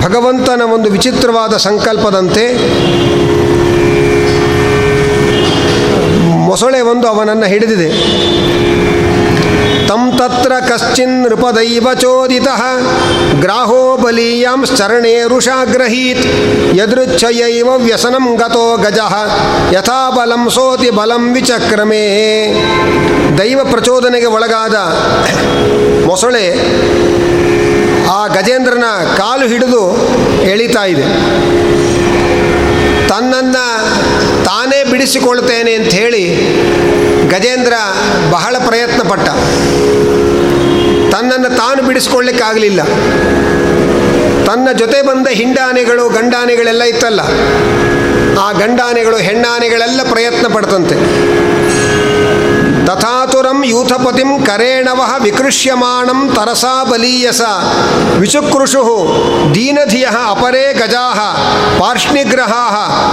ಭಗವಂತನ ಒಂದು ವಿಚಿತ್ರವಾದ ಸಂಕಲ್ಪದಂತೆ ಮೊಸಳೆ ಒಂದು ಅವನನ್ನು ಹಿಡಿದಿದೆ. ತಂ ತತ್ರ ಕಶ್ಚಿನ್ ನೃಪದೈವ ಚೋದಿತ ಗ್ರಾಹೋ ಬಲೀಯಾಂ ಶರಣೇ ಋಷಾಗ್ರಹೀತ್ ಯದೃಚ್ಛಯೈವ ವ್ಯಸನಂ ಗತೋ ಗಜ ಯಥಾ ಬಲಂ ಸೋತಿ ಬಲಂ ವಿಚಕ್ರಮೇ. ದೈವ ಪ್ರಚೋದನೆಗೆ ಒಳಗಾದ ಮೊಸಳೆ ಆ ಗಜೇಂದ್ರನ ಕಾಲು ಹಿಡಿದು ಎಳಿತಾ ಇದೆ. ತನ್ನನ್ನು ತಾನೇ ಬಿಡಿಸಿಕೊಳ್ತೇನೆ ಅಂತ ಹೇಳಿ ಗಜೇಂದ್ರ ಬಹಳ ಪ್ರಯತ್ನ ಪಟ್ಟ ತನ್ನನ್ನು ತಾನು ಬಿಡಿಸ್ಕೊಳ್ಳಿಕ್ಕಾಗಲಿಲ್ಲ. ತನ್ನ ಜೊತೆ ಬಂದ ಹಿಂಡಾನೆಗಳು ಗಂಡಾನೆಗಳೆಲ್ಲ ಇತ್ತಲ್ಲ. ಆ ಗಂಡಾನೆಗಳು ಹೆಣ್ಣಾನೆಗಳೆಲ್ಲ ಪ್ರಯತ್ನ ಪಡ್ತಂತೆ. ತಥಾತುರಂ ಯೂಥಪತಿಂ ಕರೇಣವ ವಿಕೃಷ್ಯಮಾಣಂ ತರಸಾ ಬಲೀಯಸ. ವಿಚುಕೃಷು ದೀನಧಿಯ ಅಪರೇ ಗಜಾ ಪಾರ್ಷ್ಣಿಗ್ರಹಾ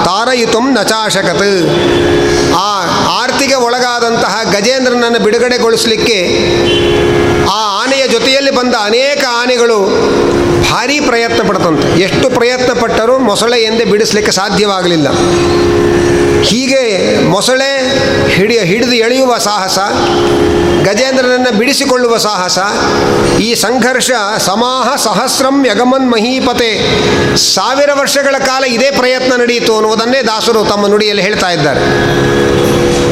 ತಾರಯಿತು ನಚಾಶಕತ್ ಆ ಆರ್ತಿಗೆ ಒಳಗಾದಂತಹ ಗಜೇಂದ್ರನನ್ನು ಬಿಡುಗಡೆಗೊಳಿಸಲಿಕ್ಕೆ ಆ ಆನೆಯ ಜೊತೆಯಲ್ಲಿ ಬಂದ ಅನೇಕ ಆನೆಗಳು ಭಾರೀ ಪ್ರಯತ್ನ ಪಡ್ತಂತೆ. ಎಷ್ಟು ಪ್ರಯತ್ನ ಪಟ್ಟರೂ ಮೊಸಳೆ ಎಂದೇ ಬಿಡಿಸಲಿಕ್ಕೆ ಸಾಧ್ಯವಾಗಲಿಲ್ಲ. ಹೀಗೆ ಮೊಸಳೆ ಹಿಡಿಯ ಹಿಡಿದು ಎಳೆಯುವ ಸಾಹಸ, ಗಜೇಂದ್ರನನ್ನು ಬಿಡಿಸಿಕೊಳ್ಳುವ ಸಾಹಸ, ಈ ಸಂಘರ್ಷ ಸಮಾಹ ಸಹಸ್ರಂ ಯಗಮನ್ ಮಹೀಪತೆ ಸಾವಿರ ವರ್ಷಗಳ ಕಾಲ ಇದೇ ಪ್ರಯತ್ನ ನಡೆಯಿತು ಅನ್ನುವುದನ್ನೇ ದಾಸರು ತಮ್ಮ ನುಡಿಯಲ್ಲಿ ಹೇಳ್ತಾ ಇದ್ದಾರೆ.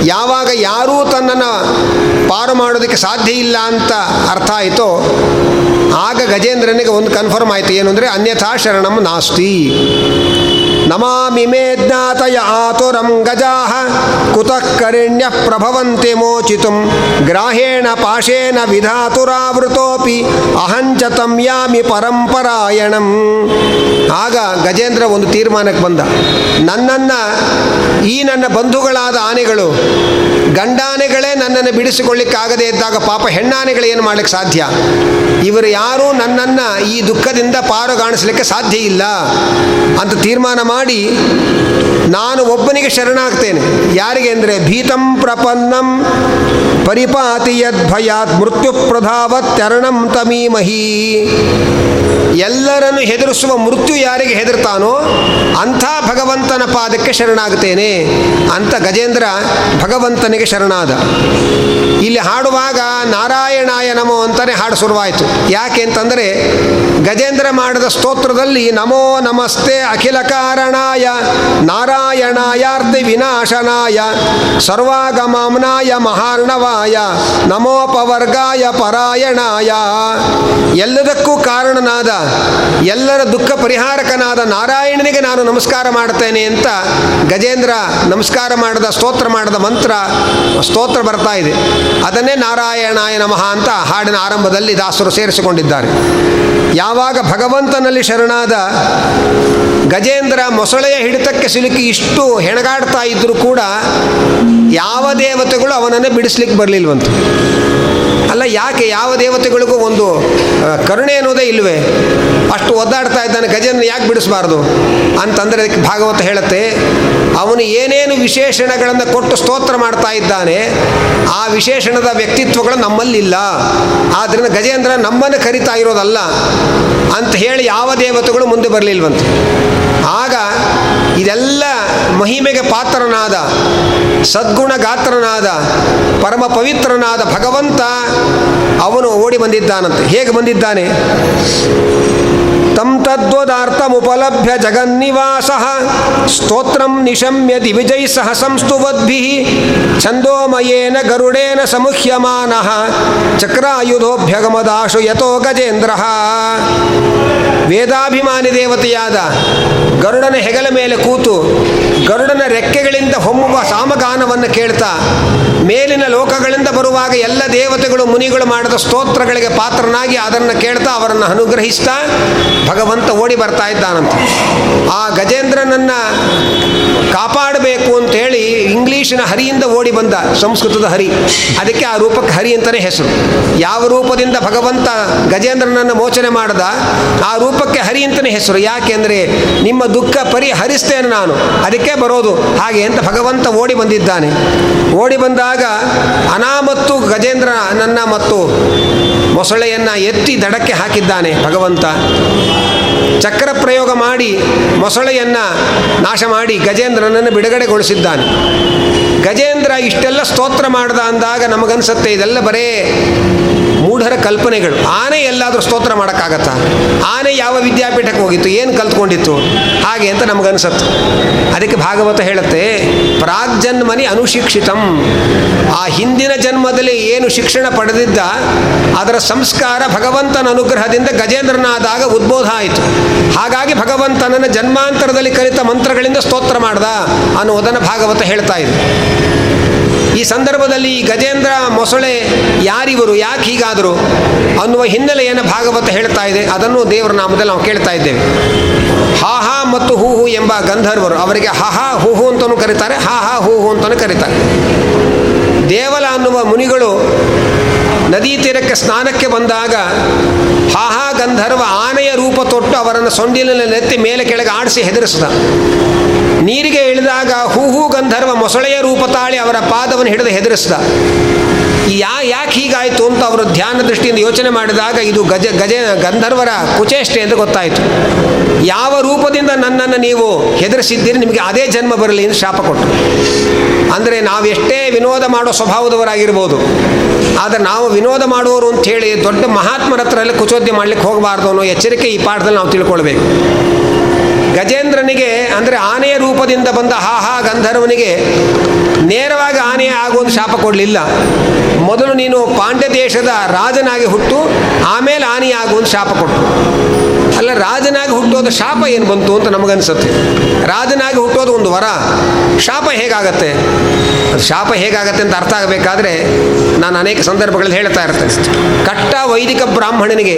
ಯಾವಾಗ ಯಾರೂ ತನ್ನನ್ನು ಪಾರು ಮಾಡೋದಕ್ಕೆ ಸಾಧ್ಯ ಇಲ್ಲ ಅಂತ ಅರ್ಥ ಆಯಿತೋ ಆಗ ಗಜೇಂದ್ರನಿಗೆ ಒಂದು ಕನ್ಫರ್ಮ್ ಆಯಿತು. ಏನು ಅಂದರೆ ಅನ್ಯಥಾ ಶರಣಂ ನಾಸ್ತಿ. ನಮಾಮಿ ಮೇ ಜ್ಞಾತಯ ಆತುರಂ ಗಜಾ ಕುತಃ ಕರಿಣ್ಯ ಪ್ರಭವಂತೆ ಮೋಚಿತು. ಗ್ರಾಹೇಣ ಪಾಶೇನ ವಿಧಾತುರಾವೃತೋಪಿ, ಅಹಂಚ ತಂ ಯಾಮಿ ಪರಂಪರಾಯಣಂ. ಆಗ ಗಜೇಂದ್ರ ಒಂದು ತೀರ್ಮಾನಕ್ಕೆ ಬಂದ. ನನ್ನನ್ನು ಈ ನನ್ನ ಬಂಧುಗಳಾದ ಆನೆಗಳು, ಗಂಡಾನೆಗಳೇ ನನ್ನನ್ನು ಬಿಡಿಸಿಕೊಳ್ಳಿಕ್ಕಾಗದೆ ಇದ್ದಾಗ ಪಾಪ ಹೆಣ್ಣಾನೆಗಳು ಏನು ಮಾಡಲಿಕ್ಕೆ ಸಾಧ್ಯ? ಇವರು ಯಾರೂ ನನ್ನನ್ನು ಈ ದುಃಖದಿಂದ ಪಾರುಗಾಣಿಸ್ಲಿಕ್ಕೆ ಸಾಧ್ಯ ಇಲ್ಲ ಅಂತ ತೀರ್ಮಾನ ಮಾಡಿ ನಾನು ಒಬ್ಬನಿಗೆ ಶರಣಾಗ್ತೇನೆ. ಯಾರಿಗೆ ಅಂದರೆ ಭೀತಂ ಪ್ರಪನ್ನಂ ಪರಿಪಾತಿ ಯದ್ಭಯಾತ್ ಮೃತ್ಯು ಪ್ರಧಾವತ್ಯರಣಂ ತಮೀಮಹಿ. ಎಲ್ಲರನ್ನು ಹೆದರಿಸುವ ಮೃತ್ಯು ಯಾರಿಗೆ ಹೆದರ್ತಾನೋ ಅಂಥ ಭಗವಂತನ ಪಾದಕ್ಕೆ ಶರಣಾಗ್ತೇನೆ ಅಂತ ಗಜೇಂದ್ರ ಭಗವಂತನಿಗೆ ಶರಣಾದ. ಇಲ್ಲಿ ಹಾಡುವಾಗ ನಾರಾಯಣಾಯ ನಮೋ ಅಂತಲೇ ಹಾಡು ಶುರುವಾಯಿತು. ಯಾಕೆ ಅಂತಂದರೆ ಗಜೇಂದ್ರ ಮಾಡಿದ ಸ್ತೋತ್ರದಲ್ಲಿ ನಮೋ ನಮಸ್ತೆ ಅಖಿಲ ಕಾರಣಾಯ ನಾರಾಯಣಾಯಾರ್ಧಿ ವಿನಾಶನಾಯ ಸರ್ವಾಗಮಾಮ್ನಾಯ ಮಹಾರ್ಣವಾಯ ನಮೋಪವರ್ಗಾಯ ಪರಾಯಣಾಯ. ಎಲ್ಲದಕ್ಕೂ ಕಾರಣನಾದ, ಎಲ್ಲರ ದುಃಖ ಪರಿಹಾರಕನಾದ ನಾರಾಯಣನಿಗೆ ನಾನು ನಮಸ್ಕಾರ ಮಾಡ್ತೇನೆ ಅಂತ ಗಜೇಂದ್ರ ನಮಸ್ಕಾರ ಮಾಡಿದ, ಸ್ತೋತ್ರ ಮಾಡಿದ ಮಂತ್ರ, ಸ್ತೋತ್ರ ಬರ್ತಾ ಇದೆ. ಅದನ್ನೇ ನಾರಾಯಣಾಯ ನಮಃ ಅಂತ ಹಾಡಿನ ಆರಂಭದಲ್ಲಿ ದಾಸರು ಸೇರಿಸಿಕೊಂಡಿದ್ದಾರೆ. ಯಾವಾಗ ಭಗವಂತನಲ್ಲಿ ಶರಣಾದ ಗಜೇಂದ್ರ ಮೊಸಳೆಯ ಹಿಡಿತಕ್ಕೆ ಸಿಲುಕಿ ಇಷ್ಟು ಹೆಣಗಾಡ್ತಾ ಇದ್ದರೂ ಕೂಡ ಯಾವ ದೇವತೆಗಳು ಅವನನ್ನು ಬಿಡಿಸ್ಲಿಕ್ಕೆ ಬರಲಿಲ್ವಂತೆ. ಅಲ್ಲ, ಯಾಕೆ ಯಾವ ದೇವತೆಗಳಿಗೂ ಒಂದು ಕರುಣೆ ಅನ್ನೋದೇ ಇಲ್ವೇ? ಅಷ್ಟು ಒದ್ದಾಡ್ತಾ ಇದ್ದಾನೆ ಗಜೇಂದ್ರ ಯಾಕೆ ಬಿಡಿಸಬಾರ್ದು? ಅಂತಂದರೆ ಅದಕ್ಕೆ ಭಾಗವತ ಹೇಳುತ್ತೆ, ಅವನು ಏನೇನು ವಿಶೇಷಣಗಳನ್ನು ಕೊಟ್ಟು ಸ್ತೋತ್ರ ಮಾಡ್ತಾ ಇದ್ದಾನೆ, ಆ ವಿಶೇಷಣದ ವ್ಯಕ್ತಿತ್ವಗಳು ನಮ್ಮಲ್ಲಿಲ್ಲ. ಆದ್ದರಿಂದ ಗಜೇಂದ್ರ ನಮ್ಮನ್ನು ಕರಿತಾ ಇರೋದಲ್ಲ ಅಂತ ಹೇಳಿ ಯಾವ ದೇವತೆಗಳು ಮುಂದೆ ಬರಲಿಲ್ವಂತೆ. ಆಗ ಇದೆಲ್ಲ ಮಹಿಮೆಗೆ ಪಾತ್ರನಾದ ಸದ್ಗುಣ ಗಾತ್ರನಾದ ಪರಮ ಪವಿತ್ರನಾದ ಭಗವಂತ ಅವನು ಓಡಿ ಬಂದಿದ್ದಾನಂತೆ ಹೇಗೆ ಬಂದಿದ್ದಾನೆ ತಂ ತದ್ವದಾರ್ಥಮುಪಲಭ್ಯ ಜಗನ್ನಿವಾಸ ಸ್ತೋತ್ರಂ ನಿಶಮ್ಯ ದಿವಿಜೈ ಸಹ ಸಂಸ್ತುವದ್ಭಿ ಛಂದೋಮಯೇನ ಗರುಡೇನ ಸಮುಹ್ಯಮಾನ ಚಕ್ರಾಯುಧೋಭ್ಯಗಮದಾಶು ಯಥೋ ಗಜೇಂದ್ರ ವೇದಾಭಿಮಾನಿ ದೇವತೆಯಾದ ಗರುಡನ ಹೆಗಲ ಮೇಲೆ ಕೂತು ಗರುಡನ ರೆಕ್ಕೆಗಳಿಂದ ಹೊಮ್ಮುವ ಸಾಮಗಾನವನ್ನು ಕೇಳ್ತಾ ಮೇಲಿನ ಲೋಕಗಳಿಂದ ಬರುವಾಗ ಎಲ್ಲ ದೇವತೆಗಳು ಮುನಿಗಳು ಮಾಡಿದ ಸ್ತೋತ್ರಗಳಿಗೆ ಪಾತ್ರನಾಗಿ ಅದನ್ನು ಕೇಳ್ತಾ ಅವರನ್ನು ಅನುಗ್ರಹಿಸ್ತಾ ಭಗವಂತ ಓಡಿ ಬರ್ತಾ ಇದ್ದಾನಂತ. ಆ ಗಜೇಂದ್ರನನ್ನು ಕಾಪಾಡಬೇಕು ಅಂತ ಹೇಳಿ ಇಂಗ್ಲೀಷಿನ ಹರಿಯಿಂದ ಓಡಿ ಬಂದ ಸಂಸ್ಕೃತದ ಹರಿ. ಅದಕ್ಕೆ ಆ ರೂಪಕ್ಕೆ ಹರಿ ಅಂತಲೇ ಹೆಸರು. ಯಾವ ರೂಪದಿಂದ ಭಗವಂತ ಗಜೇಂದ್ರನನ್ನು ಮೋಚನೆ ಮಾಡದ, ಆ ರೂಪಕ್ಕೆ ಹರಿ ಅಂತಲೇ ಹೆಸರು. ಯಾಕೆಂದರೆ ನಿಮ್ಮ ದುಃಖ ಪರಿಹರಿಸ್ತೇನೆ ನಾನು. ಅದಕ್ಕೆ ಬರೋದು ಹಾಗೆ ಅಂತ ಭಗವಂತ ಓಡಿ ಬಂದಿದ್ದಾನೆ. ಓಡಿ ಬಂದಾಗ ಅನಾಮತ್ತು ಗಜೇಂದ್ರ ನನ್ನ ಮತ್ತು ಮೊಸಳೆಯನ್ನು ಎತ್ತಿ ದಡಕ್ಕೆ ಹಾಕಿದ್ದಾನೆ ಭಗವಂತ. ಚಕ್ರ ಪ್ರಯೋಗ ಮಾಡಿ ಮೊಸಳೆಯನ್ನು ನಾಶ ಮಾಡಿ ಗಜೇಂದ್ರನನ್ನು ಬಿಡುಗಡೆಗೊಳಿಸಿದ್ದಾನೆ. ಗಜೇಂದ್ರ ಇಷ್ಟೆಲ್ಲ ಸ್ತೋತ್ರ ಮಾಡ್ದ ಅಂದಾಗ ನಮಗನ್ಸುತ್ತೆ, ಇದೆಲ್ಲ ಬರೇ ಮೂಢರ ಕಲ್ಪನೆಗಳು. ಆನೆ ಎಲ್ಲಾದರೂ ಸ್ತೋತ್ರ ಮಾಡೋಕ್ಕಾಗತ್ತಾ? ಆನೆ ಯಾವ ವಿದ್ಯಾಪೀಠಕ್ಕೆ ಹೋಗಿತ್ತು? ಏನು ಕಲ್ತ್ಕೊಂಡಿತ್ತು? ಹಾಗೆ ಅಂತ ನಮಗನ್ಸತ್ತು. ಅದಕ್ಕೆ ಭಾಗವತ ಹೇಳುತ್ತೆ ಪ್ರಾಗ್ಜನ್ಮನಿ ಅನುಶಿಕ್ಷಿತಂ. ಆ ಹಿಂದಿನ ಜನ್ಮದಲ್ಲಿ ಏನು ಶಿಕ್ಷಣ ಪಡೆದಿದ್ದ, ಅದರ ಸಂಸ್ಕಾರ ಭಗವಂತನ ಅನುಗ್ರಹದಿಂದ ಗಜೇಂದ್ರನಾದಾಗ ಉದ್ಬೋಧ ಆಯಿತು. ಹಾಗಾಗಿ ಭಗವಂತನನ್ನು ಜನ್ಮಾಂತರದಲ್ಲಿ ಕಲಿತ ಮಂತ್ರಗಳಿಂದ ಸ್ತೋತ್ರ ಮಾಡ್ದ ಅನ್ನುವುದನ್ನು ಭಾಗವತ ಹೇಳ್ತಾ ಇದೆ. ಈ ಸಂದರ್ಭದಲ್ಲಿ ಗಜೇಂದ್ರ ಮೊಸಳೆ ಯಾರಿವರು, ಯಾಕೆ ಹೀಗಾದರು ಅನ್ನುವ ಹಿನ್ನೆಲೆಯನ್ನು ಭಾಗವತ ಹೇಳ್ತಾ ಇದೆ. ಅದನ್ನು ದೇವರ ನಾಮದಲ್ಲಿ ನಾವು ಕೇಳ್ತಾ ಇದ್ದೇವೆ. ಹಾ ಹಾ ಮತ್ತು ಹೂ ಹೂ ಎಂಬ ಗಂಧರ್ವರು, ಅವರಿಗೆ ಹಾ ಹಾ ಹೂ ಹೂ ಅಂತಲೂ ಕರೀತಾರೆ ಹಾ ಹಾ ಹೂ ಹೂ ಅಂತಲೂ ಕರೀತಾರೆ. ದೇವಲ ಅನ್ನುವ ಮುನಿಗಳು ನದಿ ತೀರಕ್ಕೆ ಸ್ನಾನಕ್ಕೆ ಬಂದಾಗ ಹಾಹಾ ಗಂಧರ್ವ ಆನೆಯ ರೂಪ ತೊಟ್ಟು ಅವರನ್ನು ಸೊಂಡಿಲಿನಲ್ಲಿ ನೆತ್ತಿ ಮೇಲೆ ಕೆಳಗೆ ಆಡಿಸಿ ಹೆದರಿಸಿದ. ನೀರಿಗೆ ಇಳಿದಾಗ ಹೂ ಹೂ ಗಂಧರ್ವ ಮೊಸಳೆಯ ರೂಪ ತಾಳಿ ಅವರ ಪಾದವನ್ನು ಹಿಡಿದು ಹೆದರಿಸಿದ. ಯಾ, ಯಾಕೆ ಹೀಗಾಯಿತು ಅಂತ ಅವರು ಧ್ಯಾನ ದೃಷ್ಟಿಯಿಂದ ಯೋಚನೆ ಮಾಡಿದಾಗ ಇದು ಗಜ ಗಜ, ಗಂಧರ್ವರ ಕುಚೇಷ್ಟೆ ಎಂದು ಗೊತ್ತಾಯಿತು. ಯಾವ ರೂಪದಿಂದ ನನ್ನನ್ನು ನೀವು ಹೆದರಿಸಿದ್ದೀರಿ? ನಿಮಗೆ ಅದೇ ಜನ್ಮ ಬರಲಿ ಎಂದು ಶಾಪ ಕೊಟ್ಟರು. ಅಂದರೆ ನಾವು ಎಷ್ಟೇ ವಿನೋದ ಮಾಡೋ ಸ್ವಭಾವದವರಾಗಿರ್ಬೋದು, ಆದರೆ ನಾವು ವಿನೋದ ಮಾಡುವವರು ಅಂತ ಹೇಳಿ ದೊಡ್ಡ ಮಹಾತ್ಮರ ಹತ್ರ ಎಲ್ಲ ಕುಚೋದ್ಯ ಮಾಡಲಿಕ್ಕೆ ಹೋಗಬಾರ್ದು ಅನ್ನೋ ಎಚ್ಚರಿಕೆ ಈ ಪಾಠದಲ್ಲಿ ನಾವು ತಿಳ್ಕೊಳ್ಬೇಕು. ಗಜೇಂದ್ರನಿಗೆ ಅಂದರೆ ಆನೆಯ ರೂಪದಿಂದ ಬಂದ ಹಾ ಹಾ ಗಂಧರ್ವನಿಗೆ ನೇರವಾಗಿ ಆನೆಯ ಆಗುವಂತ ಶಾಪ ಕೊಡಲಿಲ್ಲ. ಮೊದಲು ನೀನು ಪಾಂಡ್ಯ ದೇಶದ ರಾಜನಾಗಿ ಹುಟ್ಟು ಆಮೇಲೆ ಆನೆ ಆಗುವಂಥ ಶಾಪ ಕೊಟ್ಟು. ಅಲ್ಲ, ರಾಜನಾಗಿ ಹುಟ್ಟೋದು ಶಾಪ ಏನು ಬಂತು ಅಂತ ನಮಗನ್ಸುತ್ತೆ. ರಾಜನಾಗಿ ಹುಟ್ಟೋದು ಒಂದು ವರ, ಶಾಪ ಹೇಗಾಗತ್ತೆ? ಅದು ಶಾಪ ಹೇಗಾಗತ್ತೆ ಅಂತ ಅರ್ಥ ಆಗಬೇಕಾದ್ರೆ ನಾನು ಅನೇಕ ಸಂದರ್ಭಗಳಲ್ಲಿ ಹೇಳ್ತಾ ಇರ್ತೇನೆ. ಕಟ್ಟ ವೈದಿಕ ಬ್ರಾಹ್ಮಣನಿಗೆ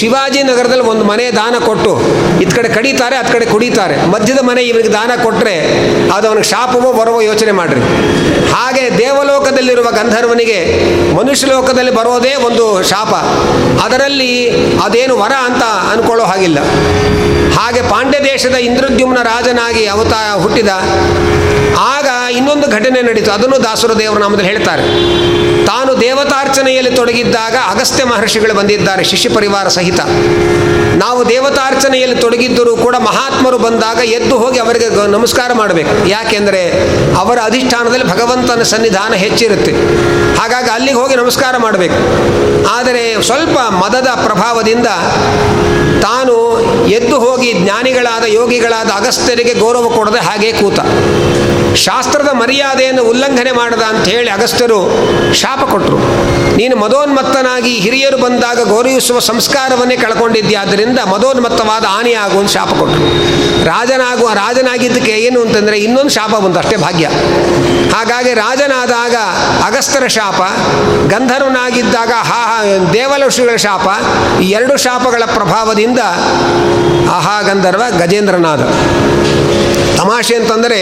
ಶಿವಾಜಿ ನಗರದಲ್ಲಿ ಒಂದು ಮನೆ ದಾನ ಕೊಟ್ಟು ಇತ್ ಕಡೆ ಕಡಿತಾರೆ ಅತ್ ಕಡೆ ಕುಡಿತಾರೆ. ಮಧ್ಯದ ಮನೆ ಇವನಿಗೆ ದಾನ ಕೊಟ್ಟರೆ ಅದು ಅವನಿಗೆ ಶಾಪವೋ ಬರವೋ ಯೋಚನೆ ಮಾಡ್ರಿ. ಹಾಗೆ ದೇವಲೋಕದಲ್ಲಿರುವ ಗಂಧರ್ವನಿಗೆ ಮನುಷ್ಯ ಲೋಕದಲ್ಲಿ ಬರೋದೇ ಒಂದು ಶಾಪ. ಅದರಲ್ಲಿ ಅದೇನು ವರ ಅಂತ ಅನ್ಕೊಳ್ಳೋ ಹಾಗಿಲ್ಲ. ಹಾಗೆ ಪಾಂಡ್ಯ ದೇಶದ ಇಂದ್ರದ್ಯುಮ್ನ ರಾಜನಾಗಿ ಅವತಾರ ಹುಟ್ಟಿದ, ಆಗ ಇನ್ನೊಂದು ಘಟನೆ ನಡೀತು. ಅದನ್ನು ದಾಸುರ ದೇವರ ನಾಮದಲ್ಲಿ ಹೇಳ್ತಾರೆ. ತಾನು ದೇವತಾರ್ಚನೆಯಲ್ಲಿ ತೊಡಗಿದ್ದಾಗ ಅಗಸ್ತ್ಯ ಮಹರ್ಷಿಗಳು ಬಂದಿದ್ದಾರೆ, ಶಿಷ್ಯ ಪರಿವಾರ ಸಹಿತ. ನಾವು ದೇವತಾರ್ಚನೆಯಲ್ಲಿ ತೊಡಗಿದ್ದರೂ ಕೂಡ ಮಹಾತ್ಮರು ಬಂದಾಗ ಎದ್ದು ಹೋಗಿ ಅವರಿಗೆ ನಮಸ್ಕಾರ ಮಾಡಬೇಕು. ಯಾಕೆಂದರೆ ಅವರ ಅಧಿಷ್ಠಾನದಲ್ಲಿ ಭಗವಂತನ ಸನ್ನಿಧಾನ ಹೆಚ್ಚಿರುತ್ತೆ. ಹಾಗಾಗಿ ಅಲ್ಲಿಗೆ ಹೋಗಿ ನಮಸ್ಕಾರ ಮಾಡಬೇಕು. ಆದರೆ ಸ್ವಲ್ಪ ಮದದ ಪ್ರಭಾವದಿಂದ ತಾನು ಎದ್ದು ಹೋಗಿ ಜ್ಞಾನಿಗಳಾದ ಯೋಗಿಗಳಾದ ಅಗಸ್ತ್ಯರಿಗೆ ಗೌರವ ಕೊಡದೆ ಹಾಗೆ ಕೂತ. ಶಾಸ್ತ್ರದ ಮರ್ಯಾದೆಯನ್ನು ಉಲ್ಲಂಘನೆ ಮಾಡದ ಅಂತ ಹೇಳಿ ಅಗಸ್ತ್ಯರು ಶಾಪ ಕೊಟ್ಟರು ನೀನು ಮದೋನ್ಮತ್ತನಾಗಿ ಹಿರಿಯರು ಬಂದಾಗ ಗೌರವಿಸುವ ಸಂಸ್ಕಾರವನ್ನೇ ಕಳ್ಕೊಂಡಿದ್ಯಾದ್ದರಿಂದ ಮದೋನ್ಮತ್ತವಾದ ಹಾನಿಯಾಗುವ ಶಾಪ ಕೊಟ್ಟರು ರಾಜನಾಗುವ ರಾಜನಾಗಿದ್ದಕ್ಕೆ ಏನು ಅಂತಂದರೆ ಇನ್ನೊಂದು ಶಾಪ ಬಂತು, ಅಷ್ಟೇ ಭಾಗ್ಯ. ಹಾಗಾಗಿ ರಾಜನಾದಾಗ ಅಗಸ್ತ್ಯರ ಶಾಪ, ಗಂಧರ್ವನಾಗಿದ್ದಾಗ ಹಾ ದೇವಲಋಷಿಗಳ ಶಾಪ, ಈ ಎರಡು ಶಾಪಗಳ ಪ್ರಭಾವದಿಂದ ಆಹಾ ಗಂಧರ್ವ ಗಜೇಂದ್ರನಾದ. ತಮಾಷೆ ಅಂತಂದರೆ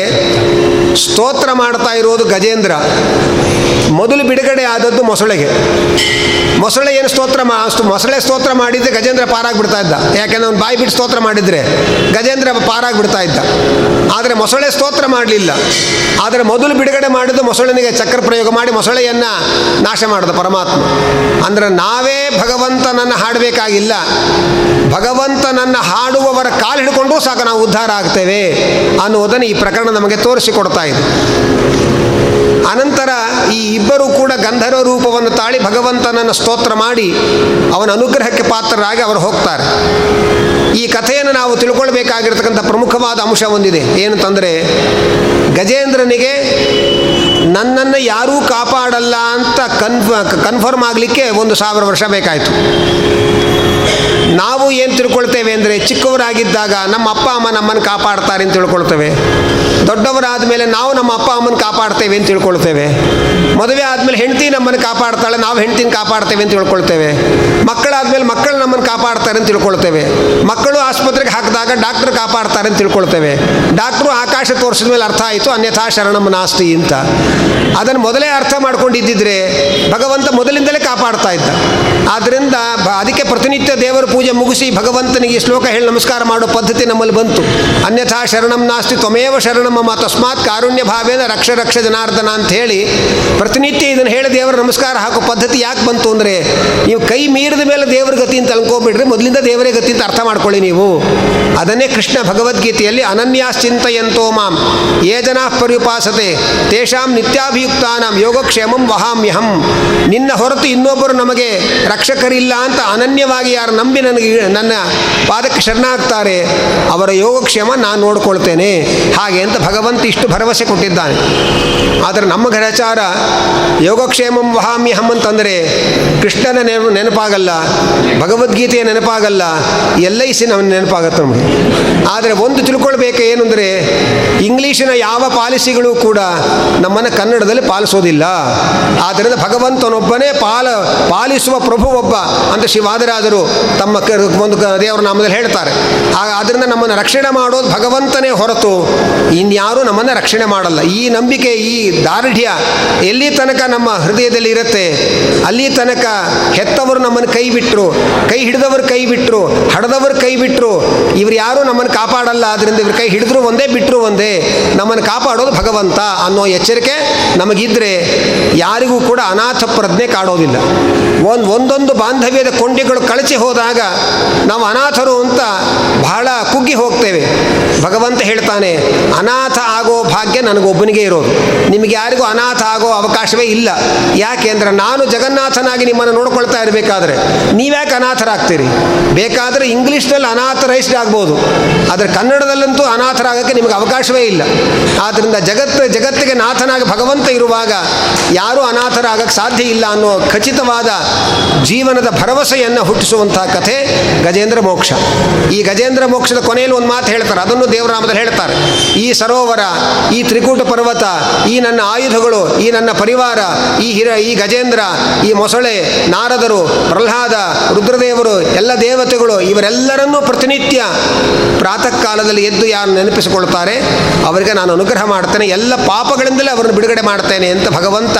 ಸ್ತೋತ್ರ ಮಾಡ್ತಾ ಇರೋದು ಗಜೇಂದ್ರ. ಮೊದಲು ಬಿಡುಗಡೆ ಆದದ್ದು ಮೊಸಳೆಗೆ. ಮೊಸಳೆ ಏನು ಸ್ತೋತ್ರ ಮಾ ಮೊಸಳೆ ಸ್ತೋತ್ರ ಮಾಡಿದ್ದೆ ಗಜೇಂದ್ರ ಪಾರಾಗ್ಬಿಡ್ತಾ ಇದ್ದ. ಯಾಕೆಂದ್ರೆ ಅವ್ನು ಬಾಯಿ ಬಿಟ್ಟು ಸ್ತೋತ್ರ ಮಾಡಿದರೆ ಗಜೇಂದ್ರ ಪಾರಾಗ್ಬಿಡ್ತಾ ಇದ್ದ. ಆದರೆ ಮೊಸಳೆ ಸ್ತೋತ್ರ ಮಾಡಲಿಲ್ಲ. ಆದರೆ ಮೊದಲು ಬಿಡುಗಡೆ ಮಾಡಿದ್ದು ಮೊಸಳೆನಿಗೆ ಚಕ್ರ ಪ್ರಯೋಗ ಮಾಡಿ ಮೊಸಳೆಯನ್ನು ನಾಶ ಮಾಡಿದ ಪರಮಾತ್ಮ. ಅಂದರೆ ನಾವೇ ಭಗವಂತನನ್ನು ಹಾಡಬೇಕಾಗಿಲ್ಲ. ಭಗವಂತನನ್ನು ಹಾಡುವವರ ಕಾಲು ಹಿಡ್ಕೊಂಡು ಸಾಕು ನಾವು ಉದ್ಧಾರ ಆಗ್ತೇವೆ ಅನ್ನುವುದನ್ನು ಈ ಪ್ರಕರಣ ನಮಗೆ ತೋರಿಸಿಕೊಡ್ತಾ ಇದೆ ಅನಂತರ ಈ ಇಬ್ಬರು ಕೂಡ ಗಂಧರ್ವ ರೂಪವನ್ನು ತಾಳಿ ಭಗವಂತನನ್ನು ಸ್ತೋತ್ರ ಮಾಡಿ ಅವನ ಅನುಗ್ರಹಕ್ಕೆ ಪಾತ್ರರಾಗಿ ಅವರು ಹೋಗ್ತಾರೆ. ಈ ಕಥೆಯನ್ನು ನಾವು ತಿಳ್ಕೊಳ್ಬೇಕಾಗಿರ್ತಕ್ಕಂಥ ಪ್ರಮುಖವಾದ ಅಂಶ ಒಂದಿದೆ. ಏನಂತಂದರೆ ಗಜೇಂದ್ರನಿಗೆ ನನ್ನನ್ನು ಯಾರೂ ಕಾಪಾಡಲ್ಲ ಅಂತ ಕನ್ಫ, ಕನ್ಫರ್ಮ್ ಆಗಲಿಕ್ಕೆ ಒಂದು ಸಾವಿರ ವರ್ಷ ಬೇಕಾಯಿತು. ಏನು ತಿಳ್ಕೊಳ್ತೇವೆ ಅಂದರೆ ಚಿಕ್ಕವರಾಗಿದ್ದಾಗ ನಮ್ಮ ಅಪ್ಪ, ಅಮ್ಮ ನಮ್ಮನ್ನು ಕಾಪಾಡ್ತಾರೆ ಅಂತ ತಿಳ್ಕೊಳ್ತೇವೆ. ದೊಡ್ಡವರಾದ ಮೇಲೆ ನಾವು ನಮ್ಮ ಅಪ್ಪ ಅಮ್ಮನ ಕಾಪಾಡ್ತೇವೆ ಅಂತ ತಿಳ್ಕೊಳ್ತೇವೆ. ಮದುವೆ ಆದಮೇಲೆ ಹೆಂಡತಿ ನಮ್ಮನ್ನು ಕಾಪಾಡ್ತಾಳೆ, ನಾವು ಹೆಂಡ್ತಿನ ಕಾಪಾಡ್ತೇವೆ ಅಂತ ತಿಳ್ಕೊಳ್ತೇವೆ. ಮಕ್ಕಳಾದ್ಮೇಲೆ ಮಕ್ಕಳು ನಮ್ಮನ್ನು ಕಾಪಾಡ್ತಾರೆ ಅಂತ ತಿಳ್ಕೊಳ್ತೇವೆ. ಮಕ್ಕಳು ಆಸ್ಪತ್ರೆಗೆ ಹಾಕಿದಾಗ ಡಾಕ್ಟರ್ ಕಾಪಾಡ್ತಾರೆ ಅಂತ ತಿಳ್ಕೊಳ್ತೇವೆ. ಡಾಕ್ಟ್ರು ಆಕಾಶ ತೋರಿಸಿದ ಮೇಲೆ ಅರ್ಥ ಆಯಿತು, ಅನ್ಯಥಾ ಶರಣಮ್ಮ ನಾಸ್ತಿ ಅಂತ. ಅದನ್ನು ಮೊದಲೇ ಅರ್ಥ ಮಾಡ್ಕೊಂಡಿದ್ದಿದ್ರೆ ಭಗವಂತ ಮೊದಲಿಂದಲೇ ಕಾಪಾಡ್ತಾ ಇದ್ದ. ಆದ್ದರಿಂದ ಅದಕ್ಕೆ ಪ್ರತಿನಿತ್ಯ ದೇವರ ಪೂಜೆ ಮುಗಿಸಿ ಭಗವಂತನಿಗೆ ಈ ಶ್ಲೋಕ ಹೇಳಿ ನಮಸ್ಕಾರ ಮಾಡೋ ಪದ್ಧತಿ ನಮ್ಮಲ್ಲಿ ಬಂತು. ಅನ್ಯಥಾ ಶರಣಂ ನಾಸ್ತಿ, ತ್ವಮೇವ ಶರಣಂ ಮಮ, ತಸ್ಮಾತ್ ಕಾರುಣ್ಯ ಭಾವೇನ ರಕ್ಷ ರಕ್ಷ ಜನಾರ್ದನ ಅಂತ ಹೇಳಿ ಪ್ರತಿನಿತ್ಯ ಇದನ್ನು ಹೇಳಿ ದೇವರ ನಮಸ್ಕಾರ ಹಾಕೋ ಪದ್ಧತಿ ಯಾಕೆ ಬಂತು ಅಂದರೆ, ನೀವು ಕೈ ಮೀರಿದ ಮೇಲೆ ದೇವರ ಗತಿ ಅಂತ ಅನ್ಕೋಬಿಡ್ರಿ ಮೊದಲಿಂದ ದೇವರೇ ಗತಿ ಅಂತ ಅರ್ಥ ಮಾಡ್ಕೊಳ್ಳಿ ನೀವು. ಅದನ್ನೇ ಕೃಷ್ಣ ಭಗವದ್ಗೀತೆಯಲ್ಲಿ ಅನನ್ಯಾಶ್ಚಿಂತೆಯಂತೋ ಮಾಂ, ಯೇ ಜನಾ ಪರ್ಯುಪಾಸತೆ, ತೇಷಾಂ ನಿತ್ಯಾಭಿಯುಕ್ತಾನಾಂ, ಯೋಗಕ್ಷೇಮಂ ವಹಾಮ್ಯಹಂ. ನಿನ್ನ ಹೊರತು ಇನ್ನೊಬ್ಬರು ನಮಗೆ ರಕ್ಷಕರಿಲ್ಲ ಅಂತ ಅನನ್ಯವಾಗಿ ಯಾರು ನಂಬಿ ನನಗೆ ನನ್ನ ಪಾದಕ್ಕೆ ಶರಣಾಗ್ತಾರೆ. ಅವರ ಯೋಗಕ್ಷೇಮ ನಾನು ನೋಡ್ಕೊಳ್ತೇನೆ. ಹಾಗೆ ಅಂತ ಭಗವಂತ ಇಷ್ಟು ಭರವಸೆ ಕೊಟ್ಟಿದ್ದಾನೆ. ಆದರೆ ನಮ್ಮ ಗ್ರಹಚಾರ ಯೋಗಕ್ಷೇಮಂ ವಹಾಮ್ಯಹಂ ಅಂತಂದರೆ ಕೃಷ್ಣನ ನೆನಪು ನೆನಪಾಗಲ್ಲ, ಭಗವದ್ಗೀತೆಯ ನೆನಪಾಗಲ್ಲ, ಎಲ್ ಐ ಸಿ ನಮ್ಮ ನೆನಪಾಗತ್ತೆ ನಮಗೆ. ಆದರೆ ಒಂದು ತಿಳ್ಕೊಳ್ಬೇಕು ಏನು ಅಂದರೆ ಇಂಗ್ಲೀಷಿನ ಯಾವ ಪಾಲಿಸಿಗಳು ಕೂಡ ನಮ್ಮನ್ನು ಕನ್ನಡದಲ್ಲಿ ಪಾಲಿಸೋದಿಲ್ಲ. ಆದ್ದರಿಂದ ಭಗವಂತನೊಬ್ಬನೇ ಪಾಲ ಪಾಲಿಸುವ ಪ್ರಭು ಒಬ್ಬ ಅಂತ ಶ್ರೀವಾದರಾಜರು ತಮ್ಮ ಒಂದು ದೇವರ ನಾಮದಲ್ಲಿ ಹೇಳ್ತಾರೆ. ಆದ್ದರಿಂದ ನಮ್ಮನ್ನು ರಕ್ಷಣೆ ಮಾಡೋದು ಭಗವಂತನೇ ಹೊರತು ಇನ್ಯಾರೂ ನಮ್ಮನ್ನು ರಕ್ಷಣೆ ಮಾಡಲ್ಲ. ಈ ನಂಬಿಕೆ, ಈ ದಾರ್ಢ್ಯ ಎಲ್ಲಿ ತನಕ ನಮ್ಮ ಹೃದಯದಲ್ಲಿ ಇರುತ್ತೆ, ಅಲ್ಲಿ ತನಕ ಹೆತ್ತವರು ನಮ್ಮನ್ನು ಕೈ ಬಿಟ್ಟರು ಕೈ ಹಿಡಿದವರು ಕೈ ಬಿಟ್ಟರು ಹಡದವರು ಕೈ ಬಿಟ್ಟರು ಇವರು ಯಾರೂ ನಮ್ಮನ್ನು ಕಾಪಾಡಲ್ಲ ಅದರಿಂದ ಇವ್ರ ಕೈ ಹಿಡಿದ್ರು ಒಂದೇ ಬಿಟ್ಟರು ಒಂದೇ. ನಮ್ಮನ್ನು ಕಾಪಾಡೋದು ಭಗವಂತ ಅನ್ನೋ ಎಚ್ಚರಿಕೆ ನಮಗಿದ್ರೆ ಯಾರಿಗೂ ಕೂಡ ಅನಾಥ ಪ್ರಜ್ಞೆ ಕಾಡೋದಿಲ್ಲ. ಒಂದು, ಒಂದೊಂದು ಬಾಂಧವ್ಯದ ಕೊಂಡಿಗಳು ಕಳಚಿ ಹೋದಾಗ ನಾವು ಅನಾಥರು ಅಂತ ಬಹಳ ಕುಗ್ಗಿ ಹೋಗ್ತೇವೆ. ಭಗವಂತ ಹೇಳ್ತಾನೆ, ಅನಾಥ ಆಗೋ ಭಾಗ್ಯ ನನಗೊಬ್ಬನಿಗೆ ಇರೋದು. ನಿಮಗೆ ಯಾರಿಗೂ ಅನಾಥ ಆಗೋ ಅವಕಾಶವೇ ಇಲ್ಲ. ಯಾಕೆ ನಾನು ಜಗನ್ನಾಥನಾಗಿ ನಿಮ್ಮನ್ನು ನೋಡ್ಕೊಳ್ತಾ ಇರಬೇಕಾದ್ರೆ ನೀವ್ಯಾಕೆ ಅನಾಥರಾಗ್ತೀರಿ? ಬೇಕಾದರೆ ಇಂಗ್ಲೀಷ್ನಲ್ಲಿ ಅನಾಥರೈಸ್ಡ್ ಆಗ್ಬೋದು. ಆದರೆ ಕನ್ನಡದಲ್ಲಂತೂ ಅನಾಥರಾಗಕ್ಕೆ ನಿಮಗೆ ಅವಕಾಶವೇ ಇಲ್ಲ. ಆದ್ದರಿಂದ ಜಗತ್ತು ಜಗತ್ತಿಗೆ ನಾಥನಾಗಿ ಭಗವಂತ ಇರುವಾಗ ಯಾರೂ ಅನಾಥರಾಗಕ್ಕೆ ಸಾಧ್ಯ ಇಲ್ಲ ಅನ್ನೋ ಖಚಿತವಾದ ಜೀವನದ ಭರವಸೆಯನ್ನು ಹುಟ್ಟಿಸುವಂತಹ ಕಥೆ ಗಜೇಂದ್ರ ಮೋಕ್ಷ. ಈ ಗಜೇಂದ್ರ ಮೋಕ್ಷದ ಕೊನೆಯಲ್ಲಿ ಒಂದು ಮಾತು ಹೇಳ್ತಾರೆ, ಅದನ್ನು ದೇವರಾಮದಲ್ಲಿ ಹೇಳ್ತಾರೆ. ಈ ಸರೋವರ, ಈ ತ್ರಿಕೂಟ ಪರ್ವತ, ಈ ನನ್ನ ಆಯುಧಗಳು, ಈ ನನ್ನ ಪರಿವಾರ, ಈ ಹಿರ, ಈ ಗಜೇಂದ್ರ, ಈ ಮೊಸಳೆ, ನಾರದರು, ಪ್ರಹ್ಲಾದ, ರುದ್ರದೇವರು, ಎಲ್ಲ ದೇವತೆಗಳು, ಇವರೆಲ್ಲರನ್ನೂ ಪ್ರತಿನಿತ್ಯ ಪ್ರಾತಃ ಕಾಲದಲ್ಲಿ ಎದ್ದು ಯಾರು ನೆನಪಿಸಿಕೊಳ್ತಾರೆ? ಅವರಿಗೆ ನಾನು ಅನುಗ್ರಹ ಮಾಡ್ತೇನೆ, ಎಲ್ಲ ಪಾಪಗಳಿಂದಲೇ ಅವರನ್ನು ಬಿಡುಗಡೆ ಮಾಡ್ತೇನೆ ಅಂತ ಭಗವಂತ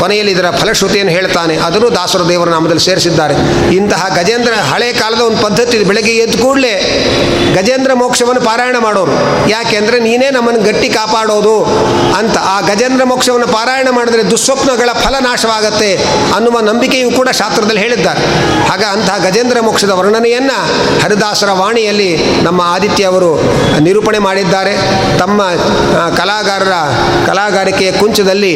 ಕೊನೆಯಲ್ಲಿ ಇದರ ಫಲಶ್ರುತಿಯನ್ನು ಹೇಳ್ತಾನೆ. ಅದನ್ನು ದಾಸರ ದೇವರ ನಾಮದಲ್ಲಿ ಸೇರಿಸಿದ್ದಾರೆ. ಇಂತಹ ಗಜೇಂದ್ರ ಹಳೆ ಕಾಲದ ಒಂದು ಪದ್ಧತಿ ಬೆಳಗ್ಗೆ ಎದ್ದು ಕೂಡಲೇ ಗಜೇಂದ್ರ ಮೋಕ್ಷವನ್ನು ಪಾರಾಯಣ ಮಾಡೋರು. ಯಾಕೆಂದರೆ ನೀನೇ ನಮ್ಮನ್ನು ಗಟ್ಟಿ ಕಾಪಾಡೋದು ಅಂತ. ಆ ಗಜೇಂದ್ರ ಮೋಕ್ಷವನ್ನು ಪಾರಾಯಣ ಮಾಡಿದರೆ ದುಸ್ವಪ್ನಗಳ ಫಲ ನಾಶವಾಗತ್ತೆ ಅನ್ನುವ ನಂಬಿಕೆಯೂ ಕೂಡ ಶಾಸ್ತ್ರದಲ್ಲಿ ಹೇಳಿದ್ದಾರೆ. ಹಾಗ ಅಂತಹ ಗಜೇಂದ್ರ ಮೋಕ್ಷದ ವರ್ಣನೆಯನ್ನು ಹರಿದಾಸರ ವಾಣಿಯಲ್ಲಿ ನಮ್ಮ ಆದಿತ್ಯ ಅವರು ನಿರೂಪಣೆ ಮಾಡಿದ್ದಾರೆ. ತಮ್ಮ ಕಲಾಗಾರರ ಕಲಾಗಾರಿಕೆಯ ಕುಂಚದಲ್ಲಿ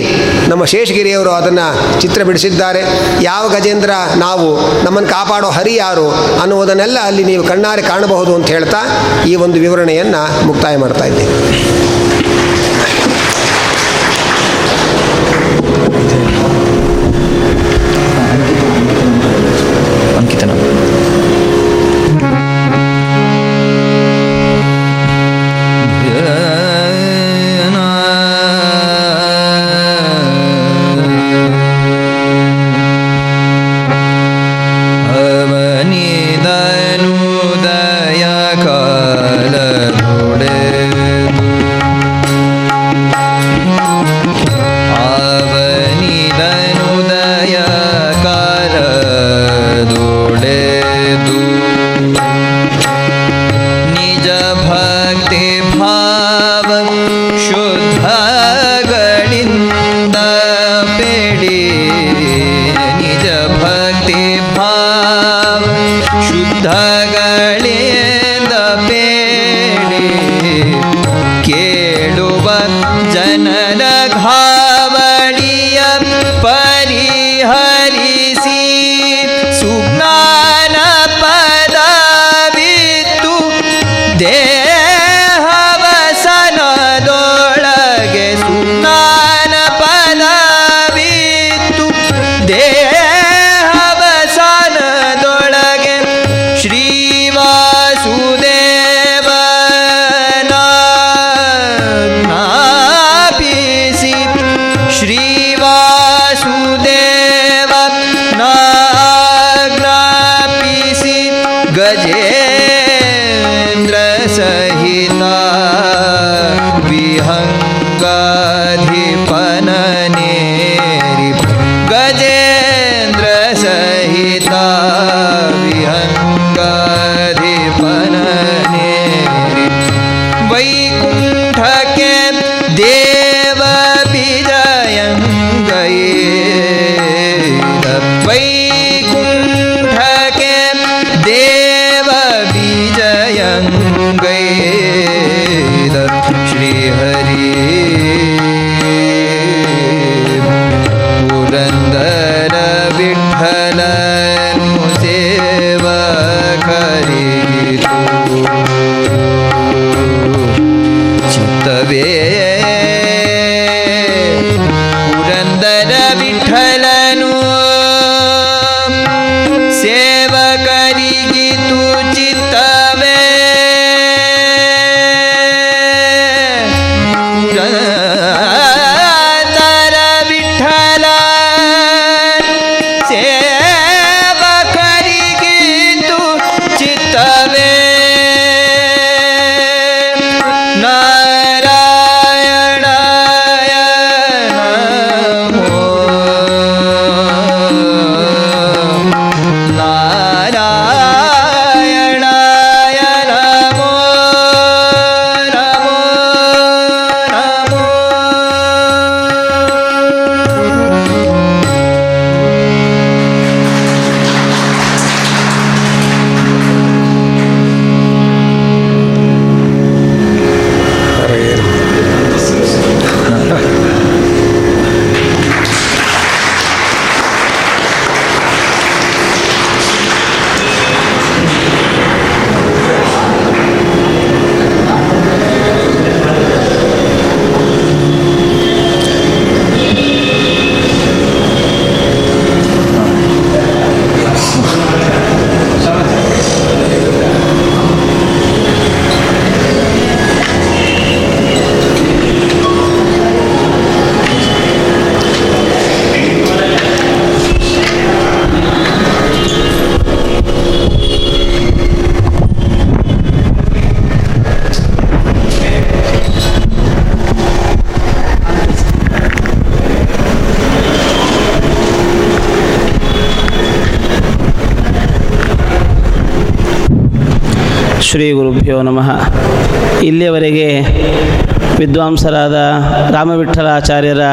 ನಮ್ಮ ಶೇಷಗಿರಿಯವರು ಅದನ್ನು ಚಿತ್ರ ಬಿಡಿಸಿದ್ದಾರೆ ಯಾವ ಗಜೇಂದ್ರ ನಾವು ನಮ್ಮನ್ನು ಕಾಪಾಡೋ ಹರಿ ಯಾರು ಅನ್ನುವುದನ್ನೆಲ್ಲ ಅಲ್ಲಿ ನೀವು ಕಣ್ಣಾರೆ ಕಾಣಬಹುದು ಅಂತ ಹೇಳ್ತಾ ಈ ಒಂದು ವಿವರಣೆಯನ್ನು ಮುಕ್ತಾಯ ಮಾಡ್ತಾ ಇದ್ದೇನೆ दे വിട്ടര വിട്ടര ಶ್ರೀ ಗುರುಭ್ಯೋ ನಮಃ. ಇಲ್ಲಿಯವರೆಗೆ ವಿದ್ವಾಂಸರಾದ ರಾಮವಿಠಲಾಚಾರ್ಯರ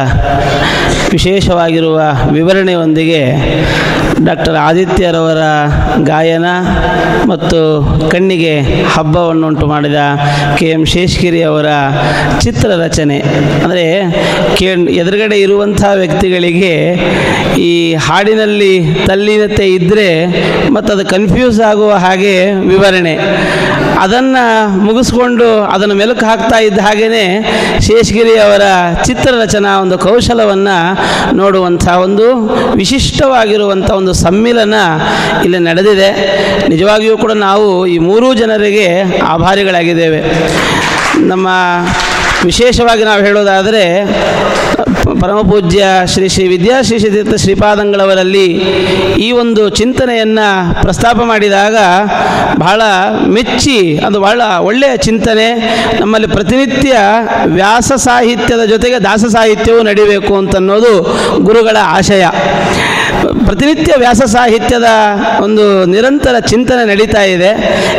ವಿಶೇಷವಾಗಿರುವ ವಿವರಣೆಯೊಂದಿಗೆ ಡಾಕ್ಟರ್ ಆದಿತ್ಯರವರ ಗಾಯನ ಮತ್ತು ಕಣ್ಣಿಗೆ ಹಬ್ಬವನ್ನುಂಟು ಮಾಡಿದ ಕೆ ಎಂ ಶೇಷಗಿರಿ ಅವರ ಚಿತ್ರರಚನೆ. ಅಂದರೆ ಕೇ ಎದುರುಗಡೆ ಇರುವಂಥ ವ್ಯಕ್ತಿಗಳಿಗೆ ಈ ಹಾಡಿನಲ್ಲಿ ತಲ್ಲೀನತೆ ಇದ್ದರೆ ಮತ್ತು ಅದು ಕನ್ಫ್ಯೂಸ್ ಆಗುವ ಹಾಗೆ ವಿವರಣೆ. ಅದನ್ನು ಮುಗಿಸ್ಕೊಂಡು ಅದನ್ನು ಮೆಲುಕು ಹಾಕ್ತಾ ಇದ್ದ ಹಾಗೆಯೇ ಶೇಷಗಿರಿ ಅವರ ಚಿತ್ರರಚನಾ ಒಂದು ಕೌಶಲವನ್ನು ನೋಡುವಂಥ ಒಂದು ವಿಶಿಷ್ಟವಾಗಿರುವಂಥ ಒಂದು ಸಮ್ಮಿಲನ ಇಲ್ಲಿ ನಡೆದಿದೆ. ನಿಜವಾಗಿಯೂ ಕೂಡ ನಾವು ಈ ಮೂರೂ ಜನರಿಗೆ ಆಭಾರಿಗಳಾಗಿದ್ದೇವೆ. ನಮ್ಮ ವಿಶೇಷವಾಗಿ ನಾವು ಹೇಳೋದಾದರೆ ಪರಮಪೂಜ್ಯ ಶ್ರೀ ಶ್ರೀ ವಿದ್ಯಾಶೀಷತೀರ್ಥ ಶ್ರೀಪಾದಂಗಳವರಲ್ಲಿ ಈ ಒಂದು ಚಿಂತನೆಯನ್ನು ಪ್ರಸ್ತಾಪ ಮಾಡಿದಾಗ ಬಹಳ ಮೆಚ್ಚಿ, ಅದು ಬಹಳ ಒಳ್ಳೆಯ ಚಿಂತನೆ. ನಮ್ಮಲ್ಲಿ ಪ್ರತಿನಿತ್ಯ ವ್ಯಾಸ ಸಾಹಿತ್ಯದ ಜೊತೆಗೆ ದಾಸ ಸಾಹಿತ್ಯವೂ ನಡಿಬೇಕು ಅಂತನ್ನೋದು ಗುರುಗಳ ಆಶಯ. ಪ್ರತಿನಿತ್ಯ ವ್ಯಾಸ ಸಾಹಿತ್ಯದ ಒಂದು ನಿರಂತರ ಚಿಂತನೆ ನಡೀತಾ ಇದೆ.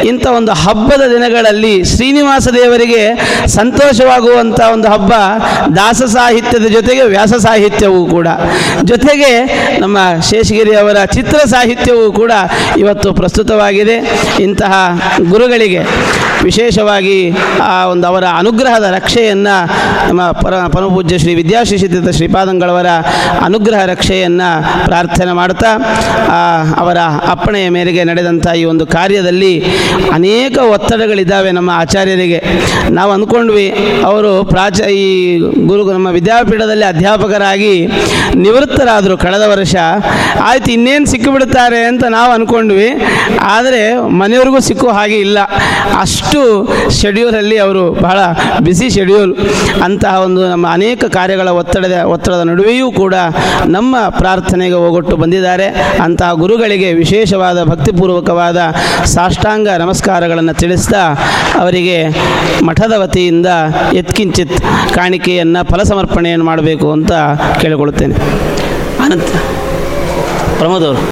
ಇಂಥ ಒಂದು ಹಬ್ಬದ ದಿನಗಳಲ್ಲಿ ಶ್ರೀನಿವಾಸ ದೇವರಿಗೆ ಸಂತೋಷವಾಗುವಂಥ ಒಂದು ಹಬ್ಬ ದಾಸ ಸಾಹಿತ್ಯದ ಜೊತೆಗೆ ವ್ಯಾಸ ಸಾಹಿತ್ಯವೂ ಕೂಡ. ಜೊತೆಗೆ ನಮ್ಮ ಶೇಷಗಿರಿ ಅವರ ಚಿತ್ರ ಸಾಹಿತ್ಯವೂ ಕೂಡ ಇವತ್ತು ಪ್ರಸ್ತುತವಾಗಿದೆ. ಇಂತಹ ಗುರುಗಳಿಗೆ ವಿಶೇಷವಾಗಿ ಆ ಒಂದು ಅವರ ಅನುಗ್ರಹದ ರಕ್ಷೆಯನ್ನು ನಮ್ಮ ಪರ ಪರಮಪೂಜ್ಯ ಶ್ರೀ ವಿದ್ಯಾಶ್ರೀ ಶ್ರೀಪಾದಂಗಳವರ ಅನುಗ್ರಹ ರಕ್ಷೆಯನ್ನು ಪ್ರಾರ್ಥನೆ ಮಾಡ್ತಾ ಅವರ ಅಪ್ಪಣೆಯ ಮೇರೆಗೆ ನಡೆದಂಥ ಈ ಒಂದು ಕಾರ್ಯದಲ್ಲಿ ಅನೇಕ ಒತ್ತಡಗಳಿದ್ದಾವೆ ನಮ್ಮ ಆಚಾರ್ಯರಿಗೆ. ನಾವು ಅಂದ್ಕೊಂಡ್ವಿ, ಅವರು ಪ್ರಾಚ ಈ ಗುರು ನಮ್ಮ ವಿದ್ಯಾಪೀಠದಲ್ಲಿ ಅಧ್ಯಾಪಕರಾಗಿ ನಿವೃತ್ತರಾದರು ಕಳೆದ ವರ್ಷ. ಆಯ್ತು, ಇನ್ನೇನು ಸಿಕ್ಕಿಬಿಡ್ತಾರೆ ಅಂತ ನಾವು ಅಂದ್ಕೊಂಡ್ವಿ, ಆದರೆ ಮನೆಯವ್ರಿಗೂ ಸಿಕ್ಕೋ ಹಾಗೆ ಇಲ್ಲ. ಅಷ್ಟು ಶೆಡ್ಯೂಲಲ್ಲಿ ಅವರು ಬಹಳ ಬಿಸಿ ಶೆಡ್ಯೂಲ್ ಅಂತಹ ಒಂದು ನಮ್ಮ ಅನೇಕ ಕಾರ್ಯಗಳ ಒತ್ತಡದ ಒತ್ತಡದ ನಡುವೆಯೂ ಕೂಡ ನಮ್ಮ ಪ್ರಾರ್ಥನೆಗೆ ಹೋಗೊಟ್ಟು ಬಂದಿದ್ದಾರೆ. ಅಂತಹ ಗುರುಗಳಿಗೆ ವಿಶೇಷವಾದ ಭಕ್ತಿಪೂರ್ವಕವಾದ ಸಾಷ್ಟಾಂಗ ನಮಸ್ಕಾರಗಳನ್ನು ತಿಳಿಸ್ತಾ ಅವರಿಗೆ ಮಠದ ವತಿಯಿಂದ ಎತ್ಕಿಂಚಿತ್ ಕಾಣಿಕೆಯನ್ನು ಫಲಸಮರ್ಪಣೆಯನ್ನು ಮಾಡಬೇಕು ಅಂತ ಕೇಳಿಕೊಳ್ಳುತ್ತೇನೆ. ಅನಂತ. ಪ್ರಮೋದ್ ಅವರು.